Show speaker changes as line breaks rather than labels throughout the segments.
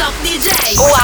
Top DJ. Wow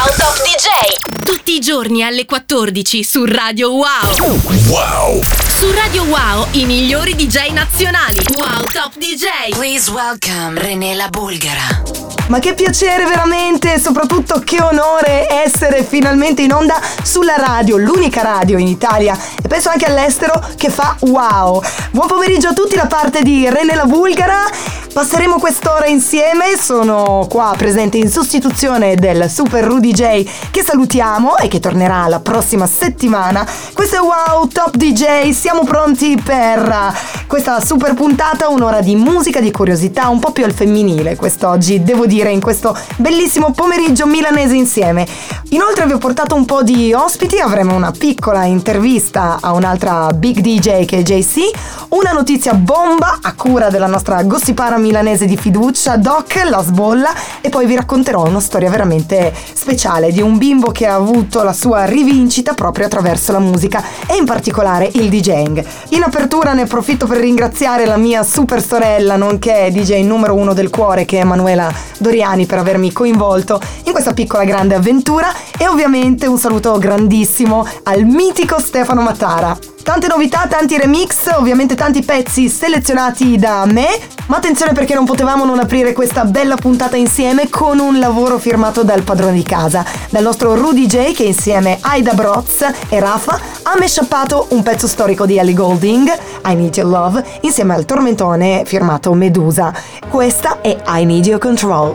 giorni alle 14 su Radio Wow.
Wow.
Su Radio Wow i migliori DJ nazionali. Wow Top DJ.
Please welcome René la Bulgara.
Ma che piacere veramente e soprattutto che onore essere finalmente in onda sulla radio, l'unica radio in Italia e penso anche all'estero che fa wow. Buon pomeriggio a tutti da parte di René la Bulgara. Passeremo quest'ora insieme, sono qua presente in sostituzione del Super Rudy J che salutiamo e che tornerà la prossima settimana. Questo è Wow Top DJ, siamo pronti per questa super puntata, un'ora di musica, di curiosità, un po' più al femminile quest'oggi, devo dire, in questo bellissimo pomeriggio milanese insieme. Inoltre vi ho portato un po' di ospiti, avremo una piccola intervista a un'altra big DJ che è JC, una notizia bomba a cura della nostra gossipara milanese di fiducia, Doc, la sbolla e poi vi racconterò una storia veramente speciale di un bimbo che ha avuto la sua rivincita proprio attraverso la musica e in particolare il DJing. In apertura ne approfitto per ringraziare la mia super sorella, nonché DJ numero uno del cuore che è Emanuela Doriani per avermi coinvolto in questa piccola grande avventura e ovviamente un saluto grandissimo al mitico Stefano Matara. Tante novità, tanti remix, ovviamente tanti pezzi selezionati da me, ma attenzione perché non potevamo non aprire questa bella puntata insieme con un lavoro firmato dal padrone di casa, dal nostro Rudy J che insieme a Aida Broz e Rafa ha meshappato un pezzo storico di Ellie Golding, I Need Your Love, insieme al tormentone firmato Medusa. Questa è I Need Your Control.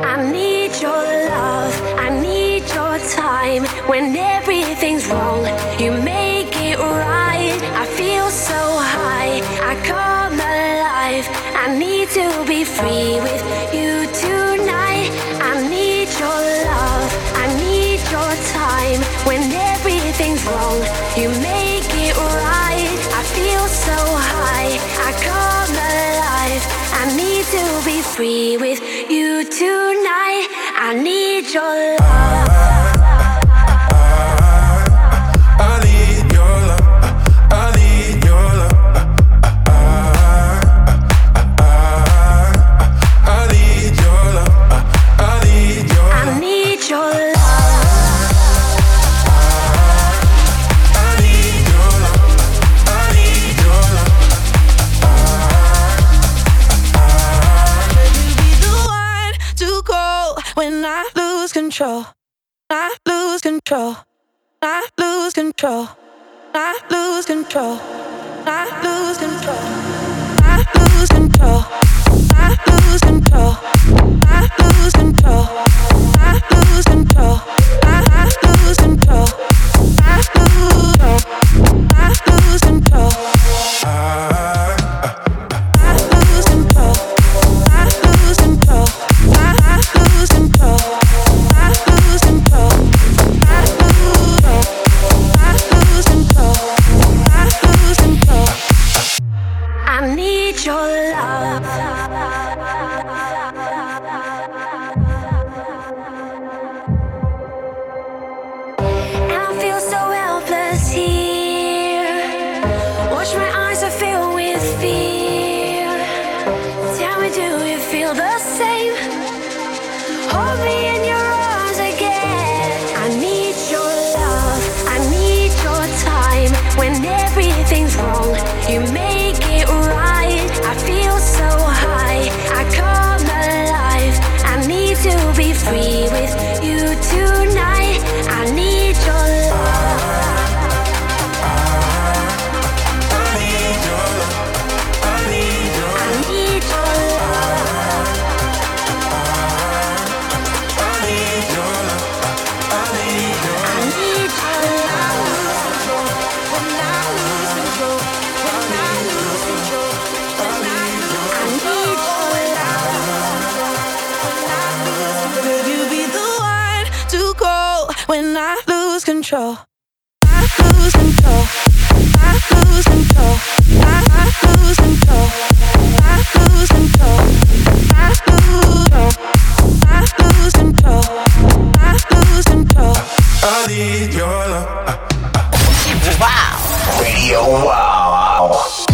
I need your love, I need your time. When everything's wrong, you free with you tonight. I need your love,
lose control. I lose control. I lose control. I lose control. I lose control. I lose control. I lose control. I lose control. I lose control. I lose control? I lose control. I lose control. I, I lose control. I lose control. I lose. control. I lose control.
I
lose control. I
need your love.
Radio Wow.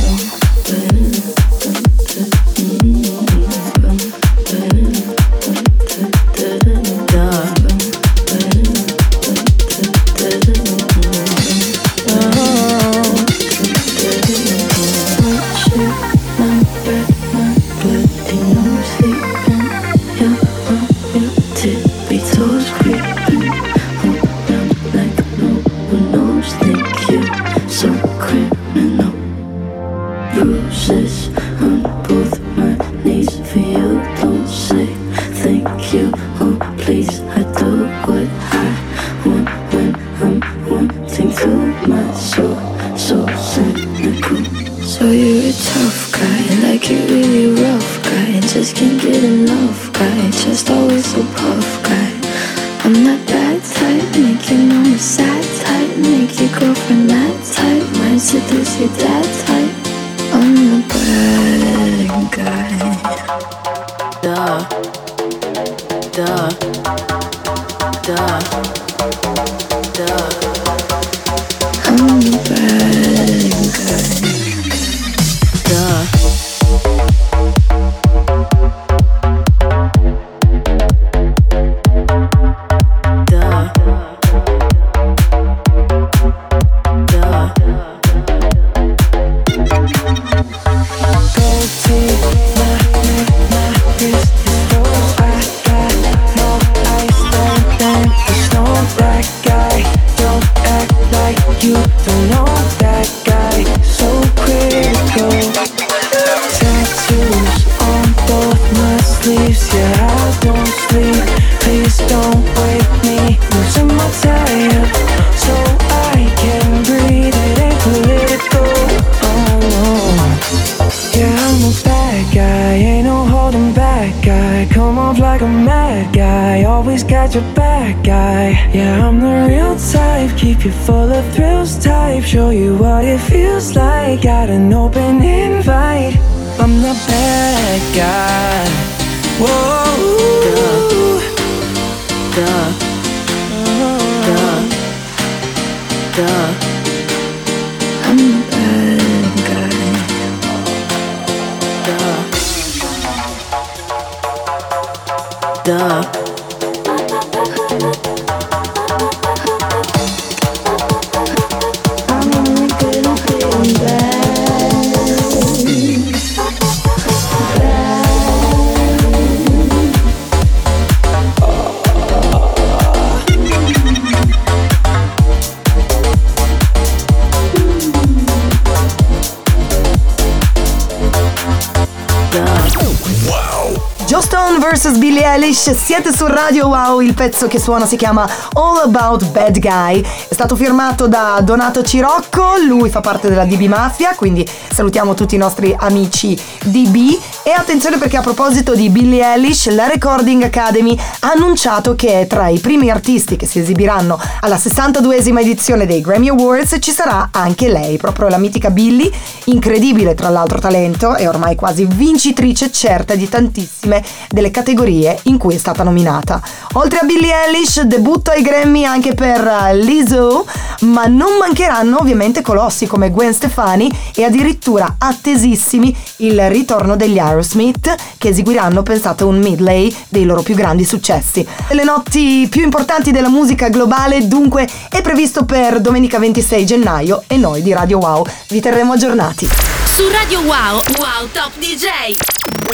Vs Billie Eilish, siete su Radio Wow, il pezzo che suona si chiama All About Bad Guy, è stato firmato da Donato Cirocco, lui fa parte della DB Mafia, quindi salutiamo tutti i nostri amici DB e attenzione perché a proposito di Billie Eilish, la Recording Academy ha annunciato che tra i primi artisti che si esibiranno alla 62esima edizione dei Grammy Awards ci sarà anche lei, proprio la mitica Billie, incredibile tra l'altro talento e ormai quasi vincitrice certa di tantissime delle categorie in cui è stata nominata. Oltre a Billie Eilish, debutto ai Grammy anche per eh, Lizzo, ma non mancheranno ovviamente colossi come Gwen Stefani e addirittura attesissimi il ritorno degli Aerosmith che eseguiranno, pensate, un medley dei loro più grandi successi. Le notti più importanti della musica globale dunque è previsto per domenica 26 gennaio e noi di Radio Wow vi terremo aggiornati.
Su Radio Wow, Wow Top DJ.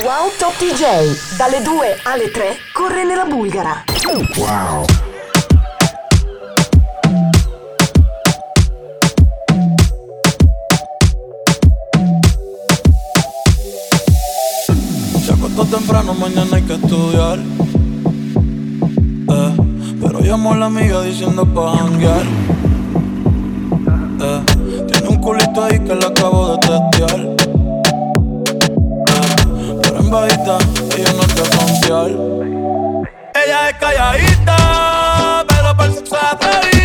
Wow Top DJ, dalle 2 alle 3 corre nella Bulgara.
Wow.
Temprano, mañana hay que estudiar. Eh, pero llamó a la amiga diciendo pa' janguear. Eh, tiene un culito ahí que le acabo de testear. Eh, pero en bajita, ella no te confiar. Ella es calladita, pero para el sexo.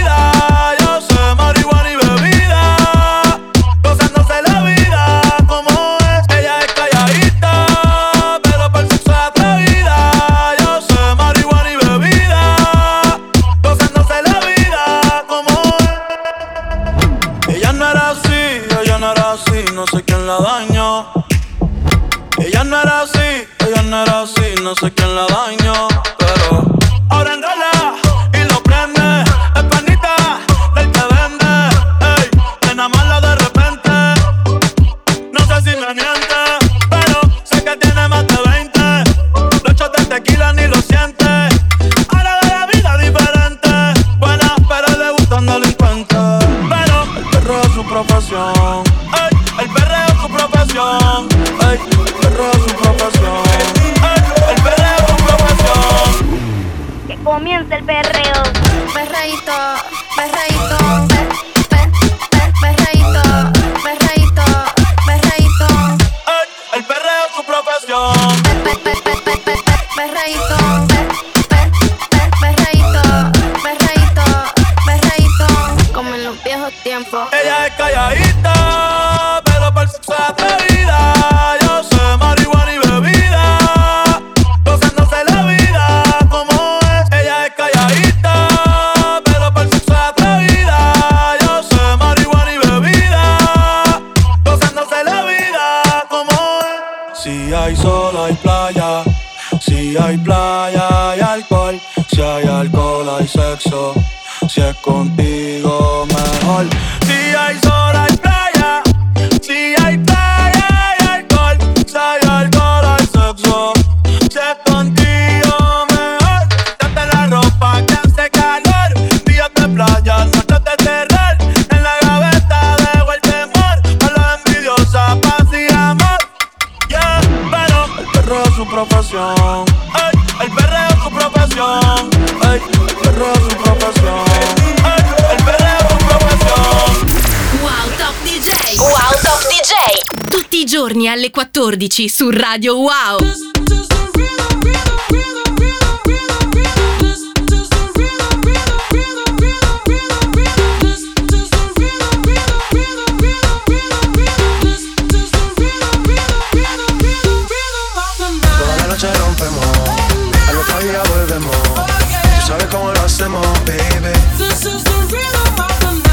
Lo
hacemos, baby.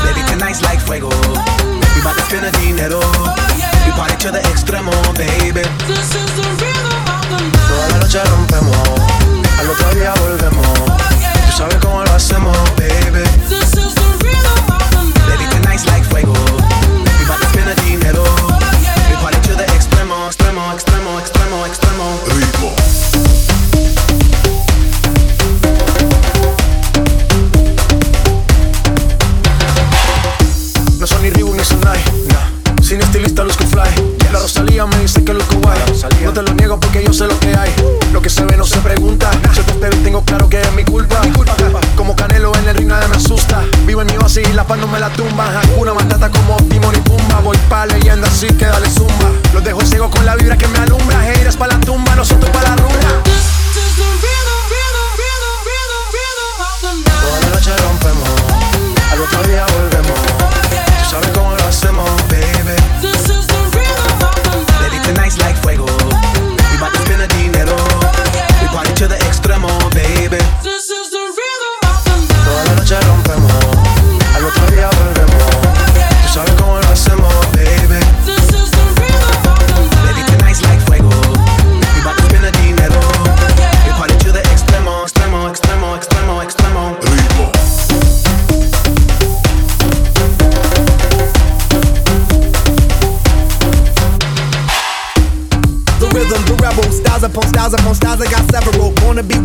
Baby, tonight's like fuego. We bout to spend the dinero. We party to the extremo, baby. Toda la noche rompemos, al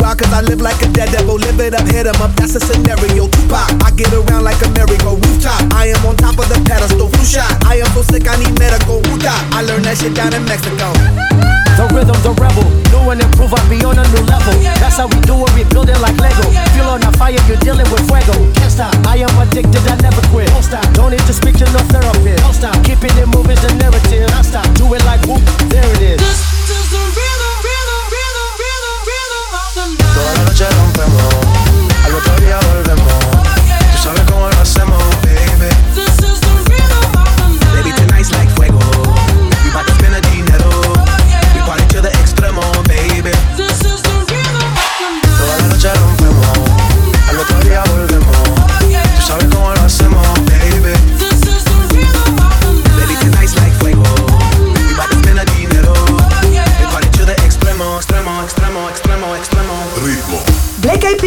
Wild cause I live like a dead devil. Live it up, hit 'em up, that's a scenario. Tupac, I get around like a merry-go rooftop. I am on top of the pedestal, flu shot. I am so sick, I need medical. Wuta, I learned that shit down in Mexico.
The rhythm, the rebel. New and improve, I be on a new level. That's how we do it, we build it like Lego. Feel on a fire, you're dealing with fuego. Can't stop, I am addicted, I never quit. Don't stop, don't need to speak to no therapist. Don't stop, keeping it moving, the narrative. Don't stop, do it like whoop, there it is.
Toda la noche rompemos, al otro día volvemos.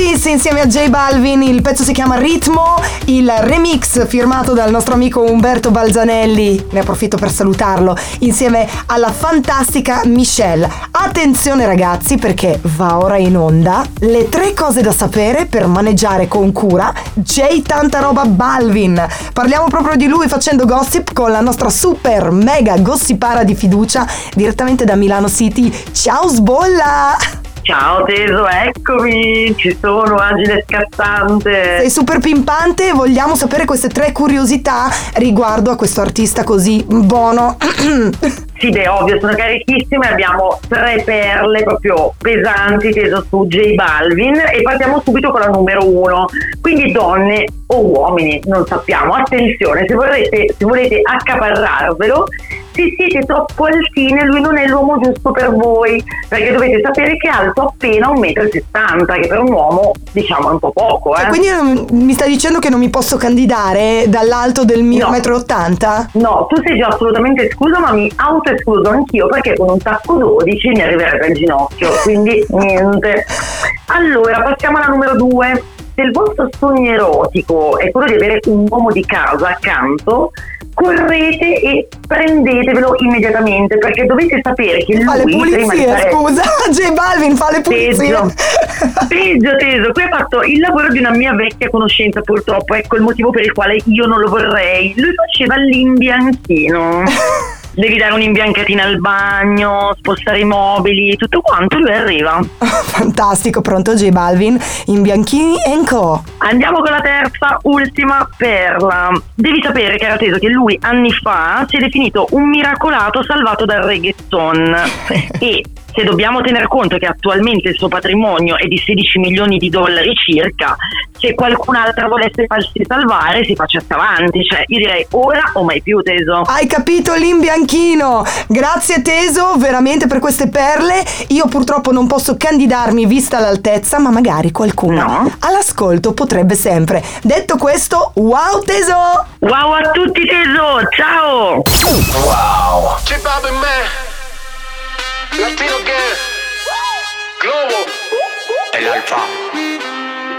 Peas insieme a J Balvin, il pezzo si chiama Ritmo, il remix firmato dal nostro amico Umberto Balzanelli, ne approfitto per salutarlo, insieme alla fantastica Michelle. Attenzione ragazzi perché va ora in onda le tre cose da sapere per maneggiare con cura J Tanta Roba Balvin. Parliamo proprio di lui facendo gossip con la nostra super mega gossipara di fiducia direttamente da Milano City. Ciao Sbolla!
Ciao Teso, eccomi, ci sono, agile scattante.
Sei super pimpante e vogliamo sapere queste tre curiosità riguardo a questo artista così buono.
Sì, beh, ovvio, sono carichissime, abbiamo tre perle proprio pesanti teso su J Balvin e partiamo subito con la numero uno. Quindi donne o uomini, non sappiamo, attenzione, se, vorrete, se volete accaparrarvelo, se siete troppo altine lui non è l'uomo giusto per voi, perché dovete sapere che è alto appena 1,60 m, che per un uomo diciamo è un po' poco. Eh?
Cioè, quindi non- mi sta dicendo che non mi posso candidare dall'alto del mio
No.
metro 80?
No, tu sei già assolutamente escluso, ma mi auto-escluso anch'io perché con un tacco 12 mi arriverebbe al ginocchio, quindi niente. Allora, passiamo alla numero 2. Se il vostro sogno erotico è quello di avere un uomo di casa accanto, correte e prendetevelo immediatamente perché dovete sapere che lui
Fa le pulizie,
fare-
scusa. J Balvin fa le pulizie.
Peggio, peggio teso, qui ha fatto il lavoro di una mia vecchia conoscenza purtroppo, ecco il motivo per il quale io non lo vorrei. Lui faceva l'imbianchino. Devi dare un'imbiancatina al bagno, spostare i mobili, tutto quanto, lui arriva.
Fantastico, pronto J Balvin in Bianchini Co.
Andiamo con la terza, ultima perla. Devi sapere, caro Teso, che lui anni fa si è definito un miracolato salvato dal reggaeton. e se dobbiamo tener conto che attualmente il suo patrimonio è di 16 milioni di dollari circa, se qualcun'altra volesse farsi salvare si faccia avanti. Cioè, io direi ora o mai più, Teso.
Hai capito l'imbianchino? Grazie Teso, veramente per queste perle. Io purtroppo non posso candidarmi vista l'altezza, ma magari qualcuno all'ascolto potrebbe sempre. Detto questo, wow Teso!
Wow a tutti Teso, ciao!
Wow.
Chip Bobby Man. Latino Gang. Globo.
El alfa.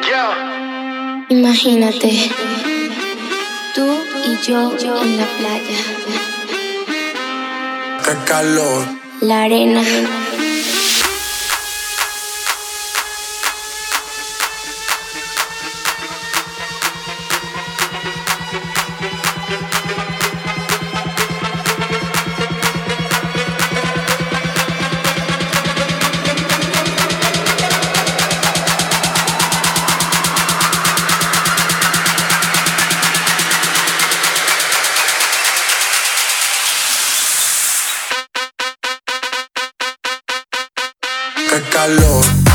Yeah.
Imagínate, tú y yo en la playa,
Qué calor.
la arena,
calor.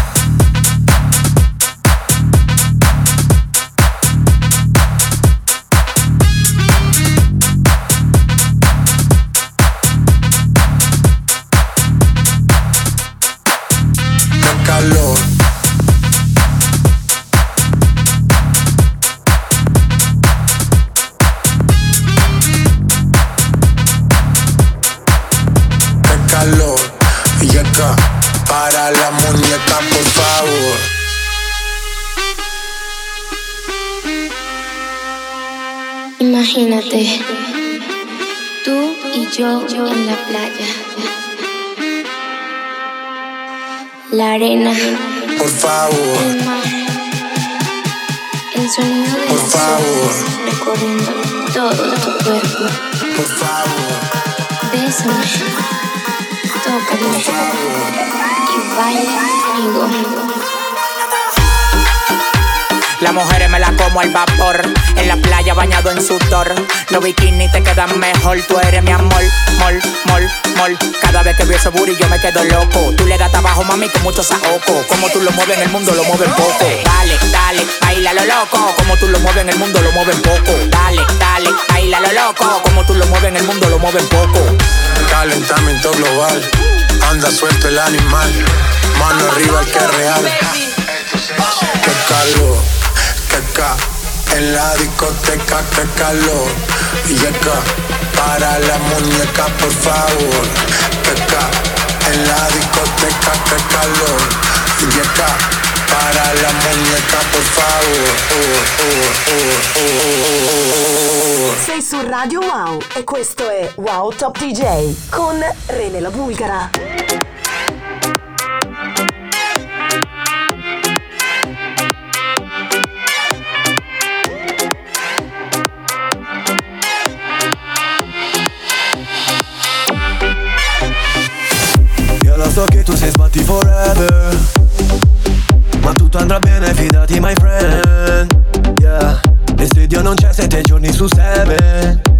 Bañado en. Los bikinis te quedan mejor. Tú eres mi amor, mol, mol, mol. Cada vez que veo ese booty yo me quedo loco. Tú le das trabajo, mami, con mucho saoco. Como tú lo mueves en el mundo, lo mueven poco. Dale, dale, baila lo loco. Como tú lo mueves en el mundo, lo mueven poco. Dale, dale, baila lo loco. Como tú lo mueves en el mundo, lo mueven poco.
calentamiento global. Anda suelto el animal. Mano arriba el que es real. En la discoteca, qué calor. Y acá, para la muñeca, por favor. Que acá. En la discoteca, qué calor. Y acá, para la muñeca, por favor.
Sei su Radio Wow e questo è Wow Top DJ con Rene la Bulgara.
Tu sei sbatti forever. Ma tutto andrà bene, fidati my friend. Yeah. E se Dio non c'è sette giorni su seven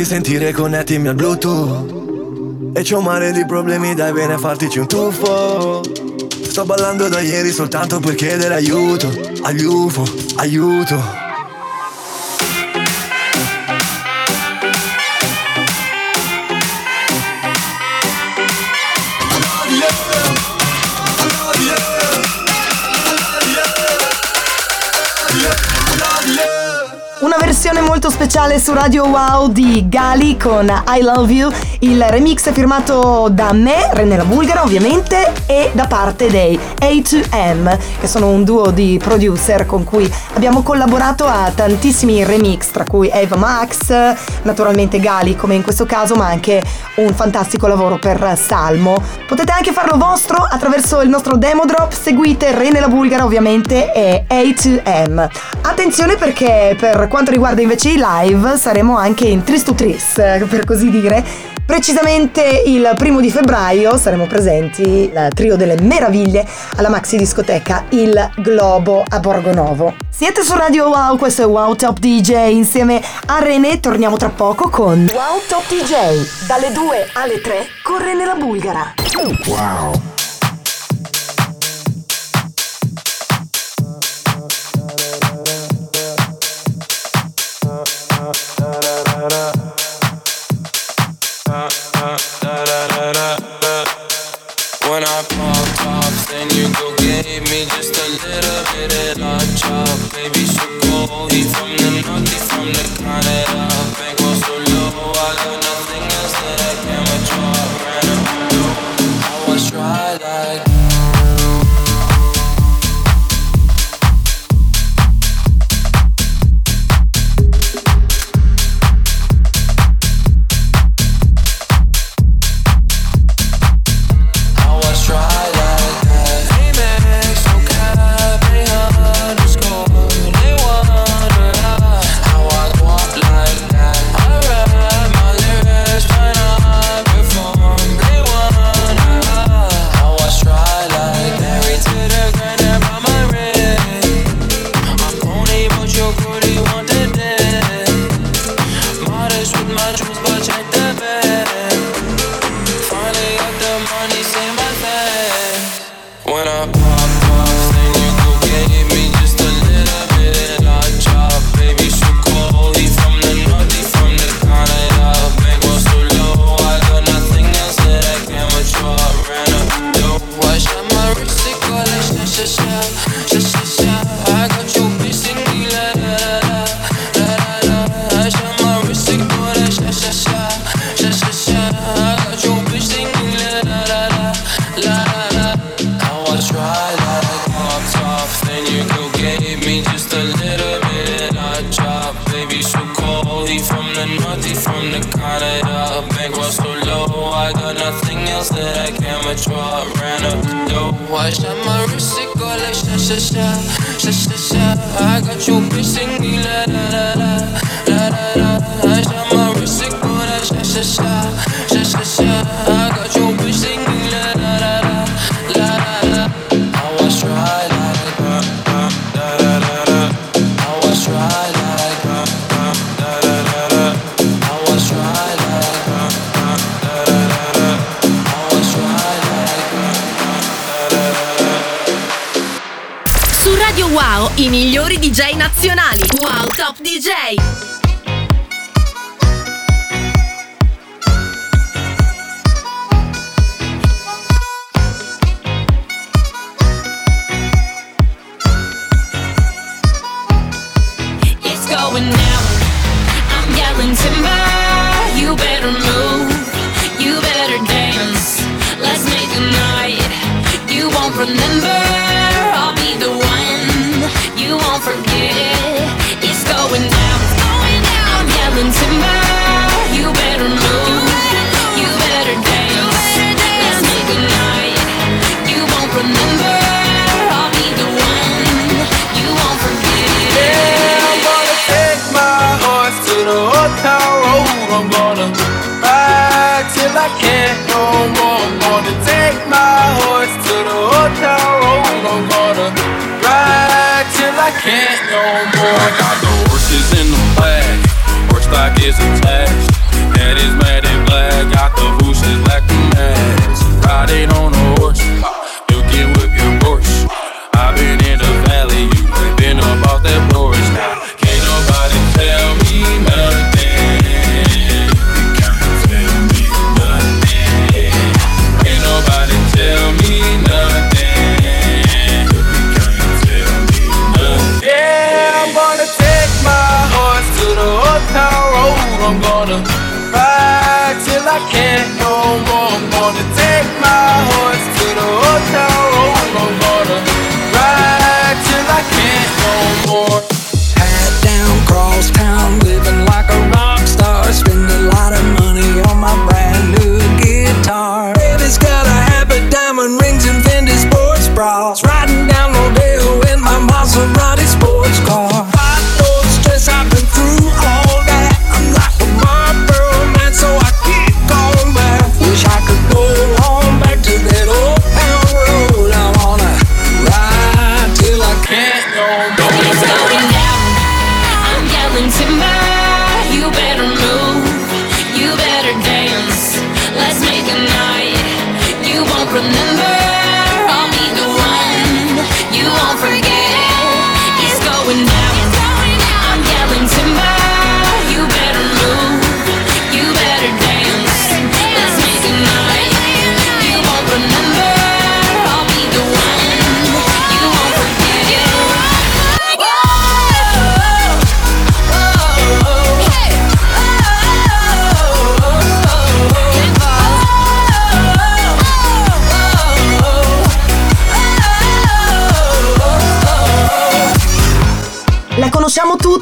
farti sentire, connettimi al bluetooth. E c'ho un mare di problemi, dai bene fartici un tuffo. Sto ballando da ieri soltanto per chiedere aiuto Agli UFO, aiuto
versione molto speciale su Radio Wow di Gali con I Love You. Il remix è firmato da me, Renella Bulgara ovviamente, e da parte dei A2M, che sono un duo di producer con cui abbiamo collaborato a tantissimi remix, tra cui Eva Max, naturalmente Gali come in questo caso, ma anche un fantastico lavoro per Salmo. Potete anche farlo vostro attraverso il nostro demo drop, seguite Renella Bulgara ovviamente e A2M. Attenzione perché per quanto riguarda invece i live saremo anche in Tris to Tris, per così dire. Precisamente il primo di febbraio saremo presenti, il trio delle meraviglie, alla maxi discoteca Il Globo a Borgonovo. Siete su Radio Wow, questo è Wow Top DJ insieme a René, torniamo tra poco con Wow Top DJ, dalle 2 alle 3 con René la Bulgara.
Wow.
When I pop off, then you go get me just a little bit of that chop. Baby, so cold, he from the north, he from the Canada. Bankroll from the Canada. Bankroll so low, I got nothing else that I can withdraw. Ran up the dough, I shot my wrist, it go like sha sha sha, sha sha sha. I got you bitch singing la la la la la la la. I shot my wrist, it go like sha sha sha, sha sha sha. I got
DJ nazionali. Wow Top DJ.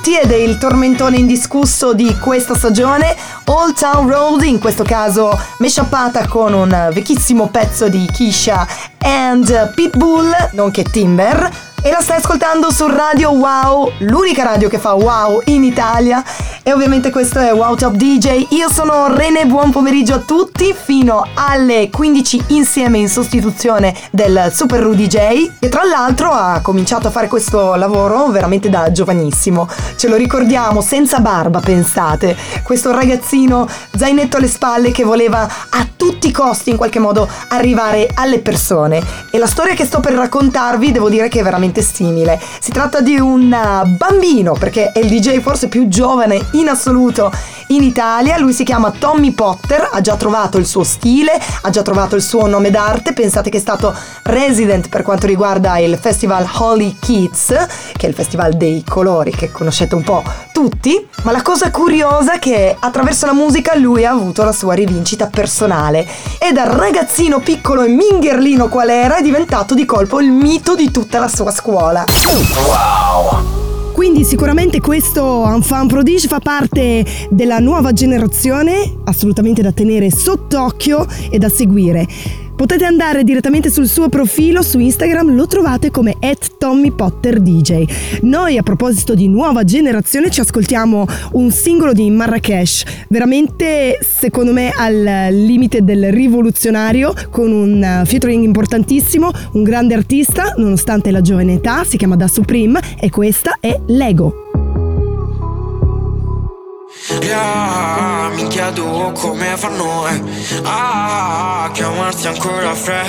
Tutti ed è il tormentone indiscusso di questa stagione, Old Town Road, in questo caso meshappata con un vecchissimo pezzo di Kisha and Pitbull, nonché Timber. E la stai ascoltando su Radio Wow, l'unica radio che fa wow in Italia. E ovviamente questo è Wow Top DJ. Io sono Rene, buon pomeriggio a tutti, fino alle 15 insieme in sostituzione del Super Rudy J, che tra l'altro ha cominciato a fare questo lavoro veramente da giovanissimo. Ce lo ricordiamo, senza barba, pensate. Questo ragazzino zainetto alle spalle che voleva a tutti i costi in qualche modo arrivare alle persone. E la storia che sto per raccontarvi devo dire che è veramente simile. Si tratta di un uh, bambino, perché è il DJ forse più giovane in assoluto in Italia. Lui si chiama Tommy Potter, ha già trovato il suo stile, ha già trovato il suo nome d'arte. Pensate che è stato resident per quanto riguarda il festival Holy Kids, che è il festival dei colori che conoscete un po' tutti. Ma la cosa curiosa è che attraverso la musica lui ha avuto la sua rivincita personale e da ragazzino piccolo e mingherlino qual era è diventato di colpo il mito di tutta la sua scuola.
Wow.
Quindi sicuramente questo Enfant Prodige fa parte della nuova generazione, assolutamente da tenere sott'occhio e da seguire. Potete andare direttamente sul suo profilo su Instagram, lo trovate come TommyPotterDJ. Noi a proposito di nuova generazione ci ascoltiamo un singolo di Marrakesh, veramente secondo me al limite del rivoluzionario, con un featuring importantissimo, un grande artista nonostante la giovane età, si chiama Da Supreme e questa è Lego.
Yeah, minchia tu come fanno eh? Ah, chiamarsi ancora Frey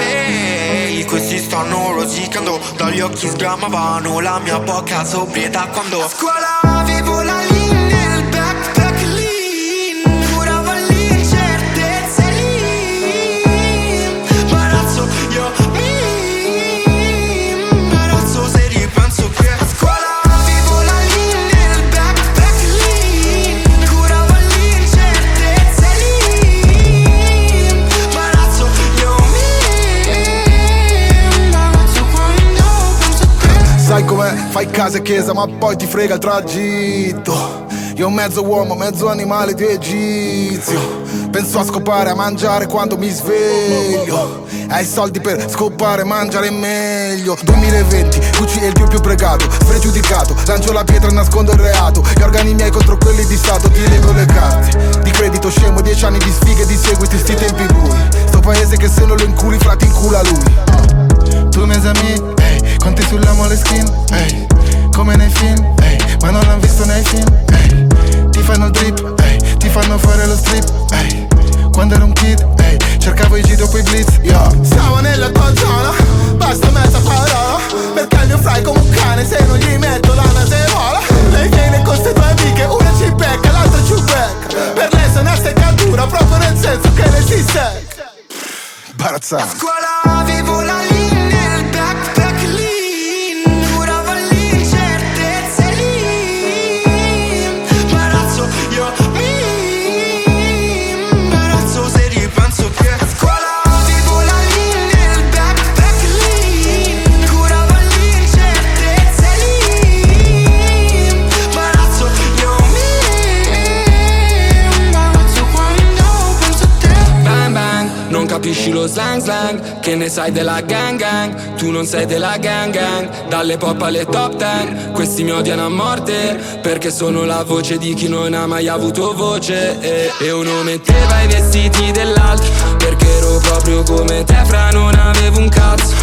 Ehi, Questi stanno rosicando Dagli occhi sgramavano La mia poca sobrietà quando A scuola
base e chiesa, ma poi ti frega il tragitto. Io mezzo uomo, mezzo animale di egizio. Penso a scopare, a mangiare quando mi sveglio. Hai soldi per scopare, mangiare meglio. 2020, Gucci è il dio più pregato, spregiudicato. Lancio la pietra, nascondo il reato. Gli organi miei contro quelli di Stato, ti leggo le carte. Di credito scemo, dieci anni di sfighe, di seguiti, sti tempi lui. Sto paese che se non lo inculi, frati incula lui. Tu mes amis, ehi, conti sulla mole skin, ehi, come nei film, ehi, ma non l'han visto nei film, ehi, ti fanno il drip, ehi, ti fanno fare lo strip, ehi, quando ero un kid, ehi, cercavo i G dopo i blitz, yo. Siamo nella tua zona, basta mezza parola, perché il mio fry come un cane, se non gli metto la nasevola, lei viene con ste due amiche, una ci becca, l'altra ci becca, per lei sono una seccatura, proprio nel senso che lei si secca. Imbarazzante.
Scuola avevo la linea
capisci lo slang slang? Che ne sai della gang gang? Tu non sei della gang gang. Dalle pop alle top ten. Questi mi odiano a morte Perché sono la voce di chi non ha mai avuto voce. E, e uno metteva i vestiti dell'altro Perché ero proprio come te fra non avevo un cazzo.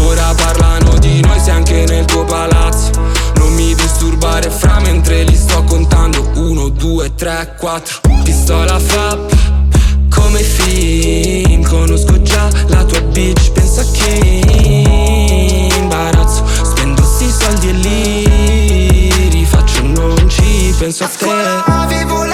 Ora parlano di noi sei anche nel tuo palazzo. Non mi disturbare fra mentre li sto contando. Uno, due, tre, quattro. Pistola fappa come film. Conosco già la tua bitch Pensa che imbarazzo. Spendo sti soldi e li rifaccio Non ci penso a te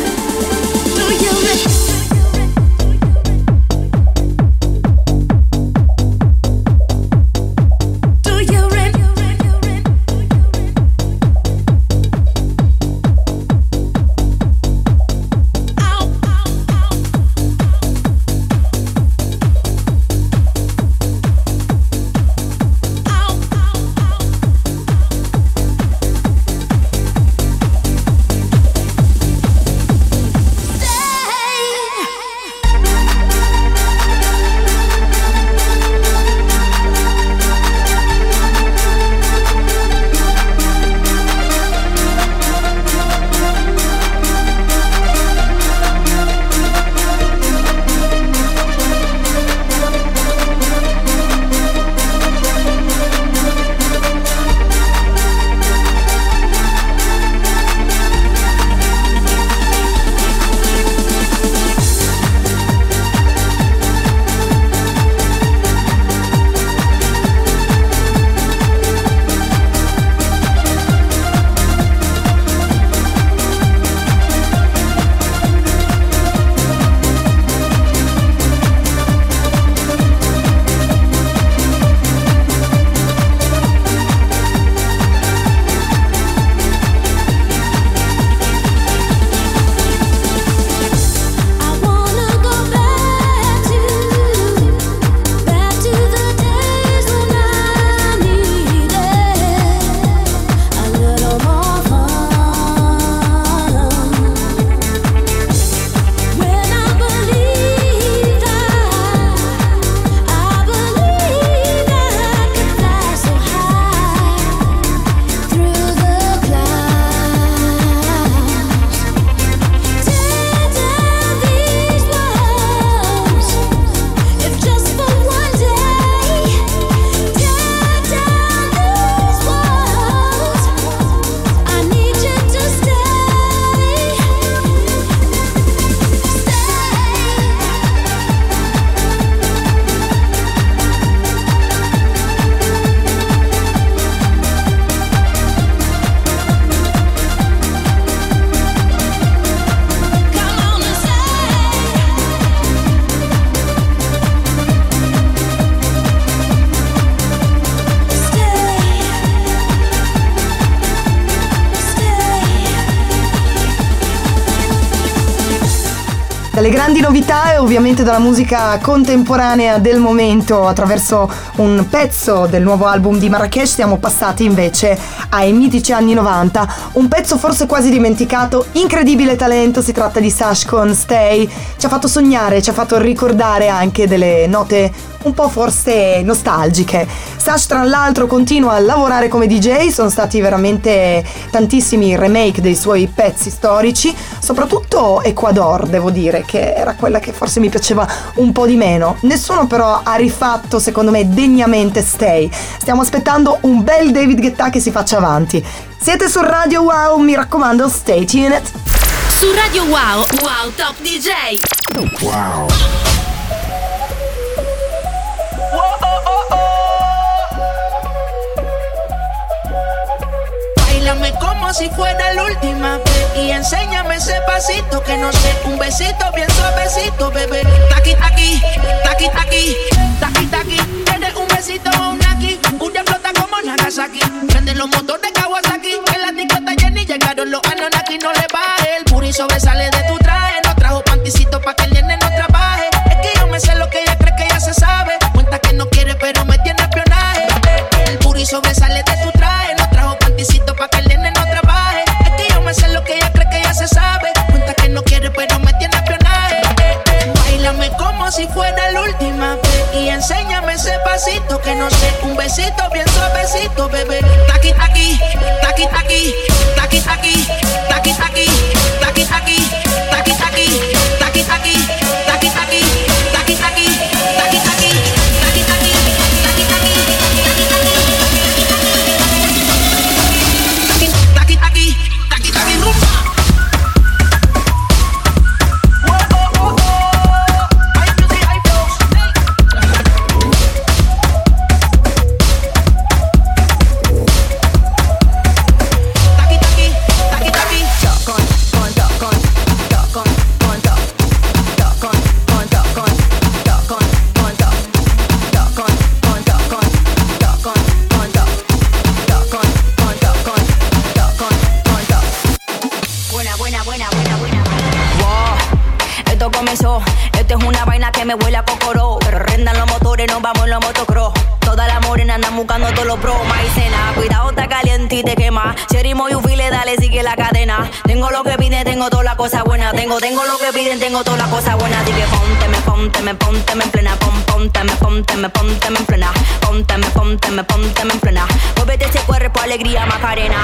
Ovviamente dalla musica contemporanea del momento attraverso un pezzo del nuovo album di Marrakesh siamo passati invece ai mitici anni 90, un pezzo forse quasi dimenticato, incredibile talento, si tratta di Sash con Stay, ci ha fatto sognare, ci ha fatto ricordare anche delle note un po' forse nostalgiche. Sash tra l'altro continua a lavorare come DJ, sono stati veramente tantissimi remake dei suoi pezzi storici, soprattutto Ecuador devo dire che era quella che forse mi piaceva un po' di meno. Nessuno però ha rifatto secondo me degnamente Stay. Stiamo aspettando un bel David Guetta che si faccia avanti. Siete su Radio Wow, mi raccomando, stay tuned.
Su Radio Wow, Wow Top DJ.
Wow.
Si fuera la última y enséñame ese pasito que no sé, un besito bien suavecito, bebé. Taqui taqui, taqui taqui, taqui taqui. Tienes un besito o un aquí, un día flota como Nagasaki. Prende los motores Kawasaki, en la discota Jenny llegaron los Anonaki, no le baje. El puri sobresale de tu traje, no trajo panticito pa' que el nene no trabaje. Es que yo me sé lo que ella cree que ya se sabe. Cuenta que no quiere, pero me tiene espionaje. El puri sobresale de tu traje, no trajo panticito pa' que el nene si fuera la última vez y enséñame ese pasito que no sé, un besito bien suavecito, bebé. Taqui taqui, taqui taqui, taqui taqui, taqui taqui, taqui taqui,
vaina que me huele a cocoró. Pero rendan los motores, nos vamos en los motocross. Todas las morenas andan buscando todos los pros. Maicena, cuidado, está caliente y te quema. Cherimo y ufile, tengo toda la cosa buena. Tengo, tengo lo que piden, tengo toda la cosa buena. Así que pónteme, pónteme, pónteme en plena. Pon, pónteme, pónteme, pónteme en plena. Pónteme, pónteme, pónteme en plena. Muévete ese cuerpo, alegría, Macarena.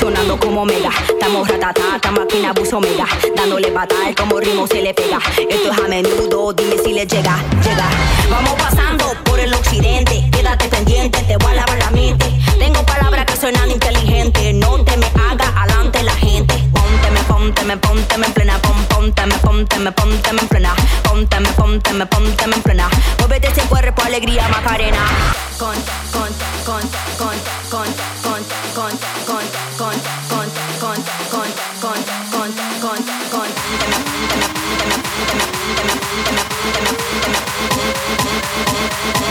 Sonando como mega. Estamos ratata, máquina buzo mega. Dándole patada, como ritmo se le pega. Esto es a menudo, dime si le llega, llega. Vamos pasando por el occidente. Quédate pendiente, te voy a lavar la mente. Tengo palabras que suenan inteligentes. Pónteme, pónteme en plena. Pon, pónteme, pónteme, pónteme en plena. Pónteme, pónteme, pónteme en plena. Muévete ese cuerpo, alegría, Macarena. Con, con, con, con, con, con, con, con, con, con, con, con, con, con, con, con.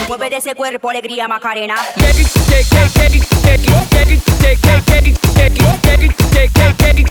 Pónteme, pónteme,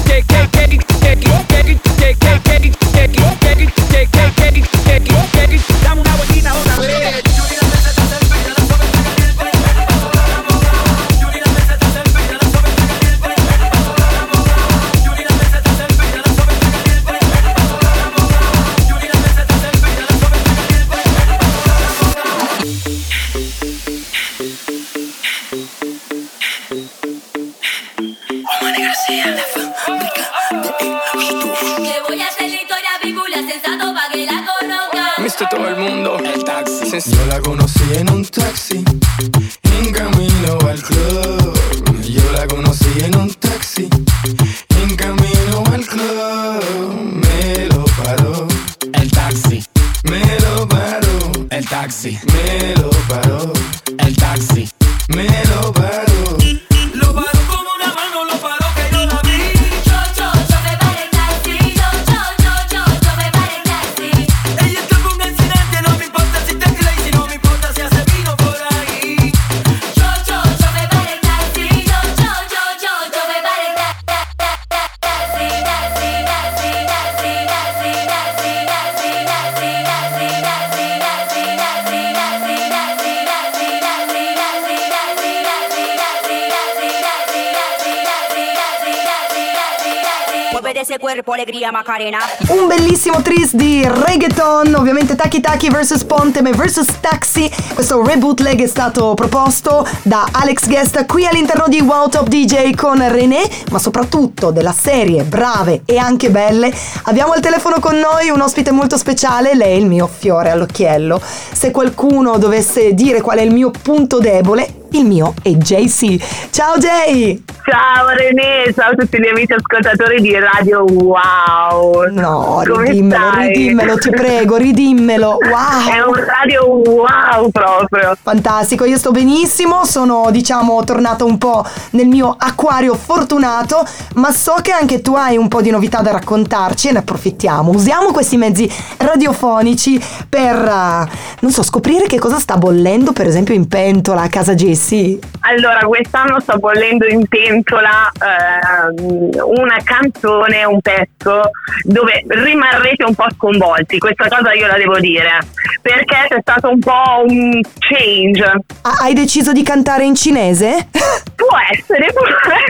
Alegría Macarena.
Un bellissimo tris di reggaeton, ovviamente Taki Taki vs Ponteme vs Taxi. Questo rebootleg è stato proposto da Alex Guest qui all'interno di Wow Top DJ con René, ma soprattutto della serie Brave e anche belle. Abbiamo al telefono con noi un ospite molto speciale, lei è il mio fiore all'occhiello. Se qualcuno dovesse dire qual è il mio punto debole, il mio è JC. Ciao Jay!
Ciao René, ciao a tutti gli amici ascoltatori di Radio Wow.
No,
Come
ridimmelo,
stai?
ridimmelo, ti prego, ridimmelo. Wow!
È un radio wow proprio.
Fantastico, io sto benissimo, sono diciamo tornata un po' nel mio acquario fortunato, ma so che anche tu hai un po' di novità da raccontarci e ne approfittiamo. Usiamo questi mezzi radiofonici per, eh, non so, scoprire che cosa sta bollendo per esempio in pentola a casa see.
Allora, quest'anno sto bollendo in pentola ehm, una canzone, un pezzo dove rimarrete un po' sconvolti. Questa cosa io la devo dire perché c'è stato un po' un change.
Ah, hai deciso di cantare in cinese?
Può essere, può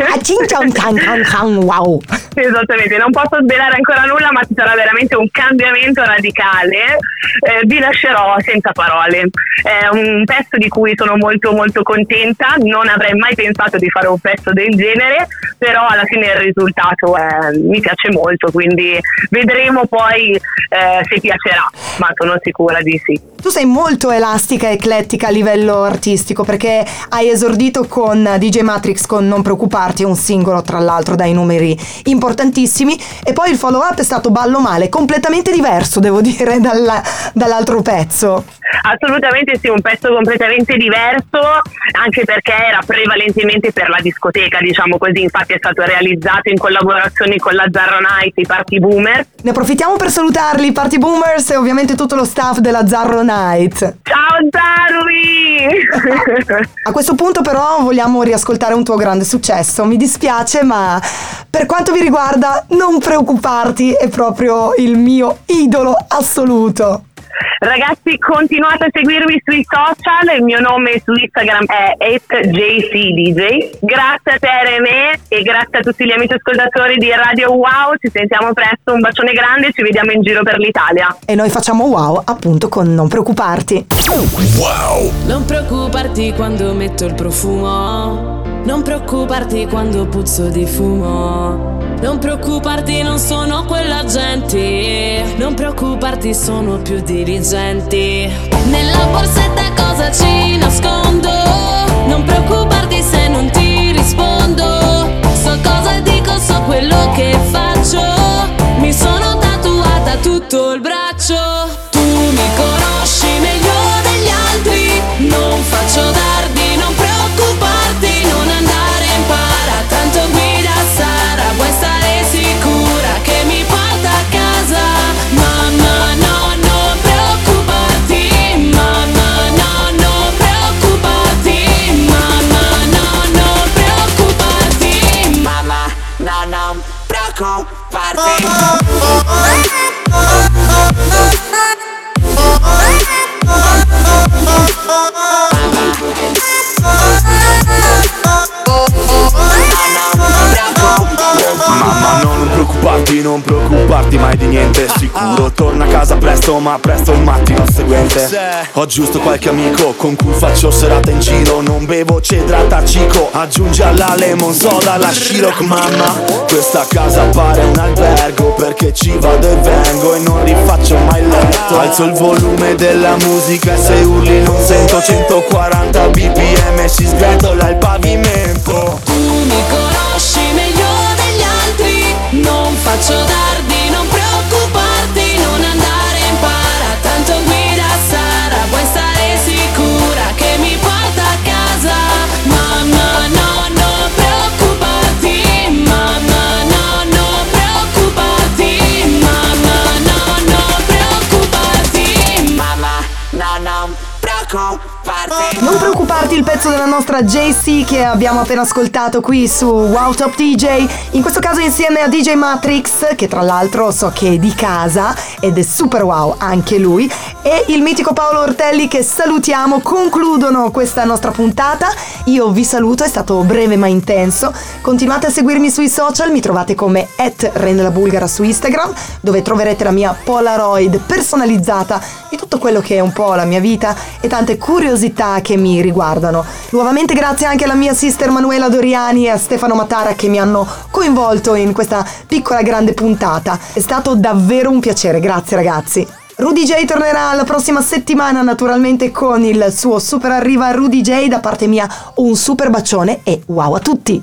Ah, can can, wow!
Esattamente, non posso svelare ancora nulla, ma ci sarà veramente un cambiamento radicale. Eh, vi lascerò senza parole. È un pezzo di cui sono molto molto contenta, non avrei mai pensato di fare un pezzo del genere, però alla fine il risultato è- mi piace molto, quindi vedremo poi eh, se piacerà, ma sono sicura di sì.
Tu sei molto elastica e eclettica a livello artistico perché hai esordito con DJ Matrix con Non preoccuparti, un singolo tra l'altro dai numeri importantissimi e poi il follow up è stato Ballo male, completamente diverso devo dire dalla- dall'altro pezzo.
Assolutamente sì, un pezzo completamente diverso, anche perché era prevalentemente per la discoteca, diciamo così, infatti è stato realizzato in collaborazione con la Zarra Night, i Party Boomer.
Ne approfittiamo per salutarli, i Party Boomers e ovviamente tutto lo staff della Zarro Night.
Ciao Zarwi!
A questo punto però vogliamo riascoltare un tuo grande successo, mi dispiace ma per quanto mi riguarda non preoccuparti, è proprio il mio idolo assoluto.
Ragazzi, continuate a seguirmi sui social, il mio nome su Instagram è JCDJ. Grazie a te René e grazie a tutti gli amici ascoltatori di Radio Wow, ci sentiamo presto, un bacione grande e ci vediamo in giro per l'Italia.
E noi facciamo wow appunto con non preoccuparti.
Wow.
Non preoccuparti quando metto il profumo. Non preoccuparti quando puzzo di fumo. Non preoccuparti, non sono quella gente. Non preoccuparti, sono più dirigenti. Nella borsetta cosa ci nascondo? Non preoccuparti se non ti rispondo. So cosa dico, so quello che faccio. Mi sono tatuata tutto il braccio. Tu mi conosci meglio degli altri. Non faccio dardi, no, non preoccuparti,
mai di niente. Sicuro torna a casa presto, ma presto il mattino seguente. Ho giusto qualche amico con cui faccio serata in giro. Non bevo cedrata cico, aggiungi alla lemon soda la Shiroc Mamma, questa casa pare un albergo Perché ci vado e vengo e non rifaccio mai letto. Alzo il volume della musica e se urli non sento 140 bpm si sgretola il pavimento
faccio dardi, preoccuparti,
il pezzo della nostra JC che abbiamo appena ascoltato qui su Wow Top DJ, in questo caso insieme a DJ Matrix, che tra l'altro so che è di casa ed è super wow anche lui, e il mitico Paolo Ortelli che salutiamo, concludono questa nostra puntata. Io vi saluto, è stato breve ma intenso. Continuate a seguirmi sui social, mi trovate come Bulgara su Instagram, dove troverete la mia Polaroid personalizzata di tutto quello che è un po' la mia vita e tante curiosità che mi riguardano. Nuovamente grazie anche alla mia sister Manuela Doriani e a Stefano Matara che mi hanno coinvolto in questa piccola grande puntata. È stato davvero un piacere, grazie ragazzi. Rudy J tornerà la prossima settimana naturalmente con il suo super arriva Rudy J da parte mia un super bacione e wow a tutti!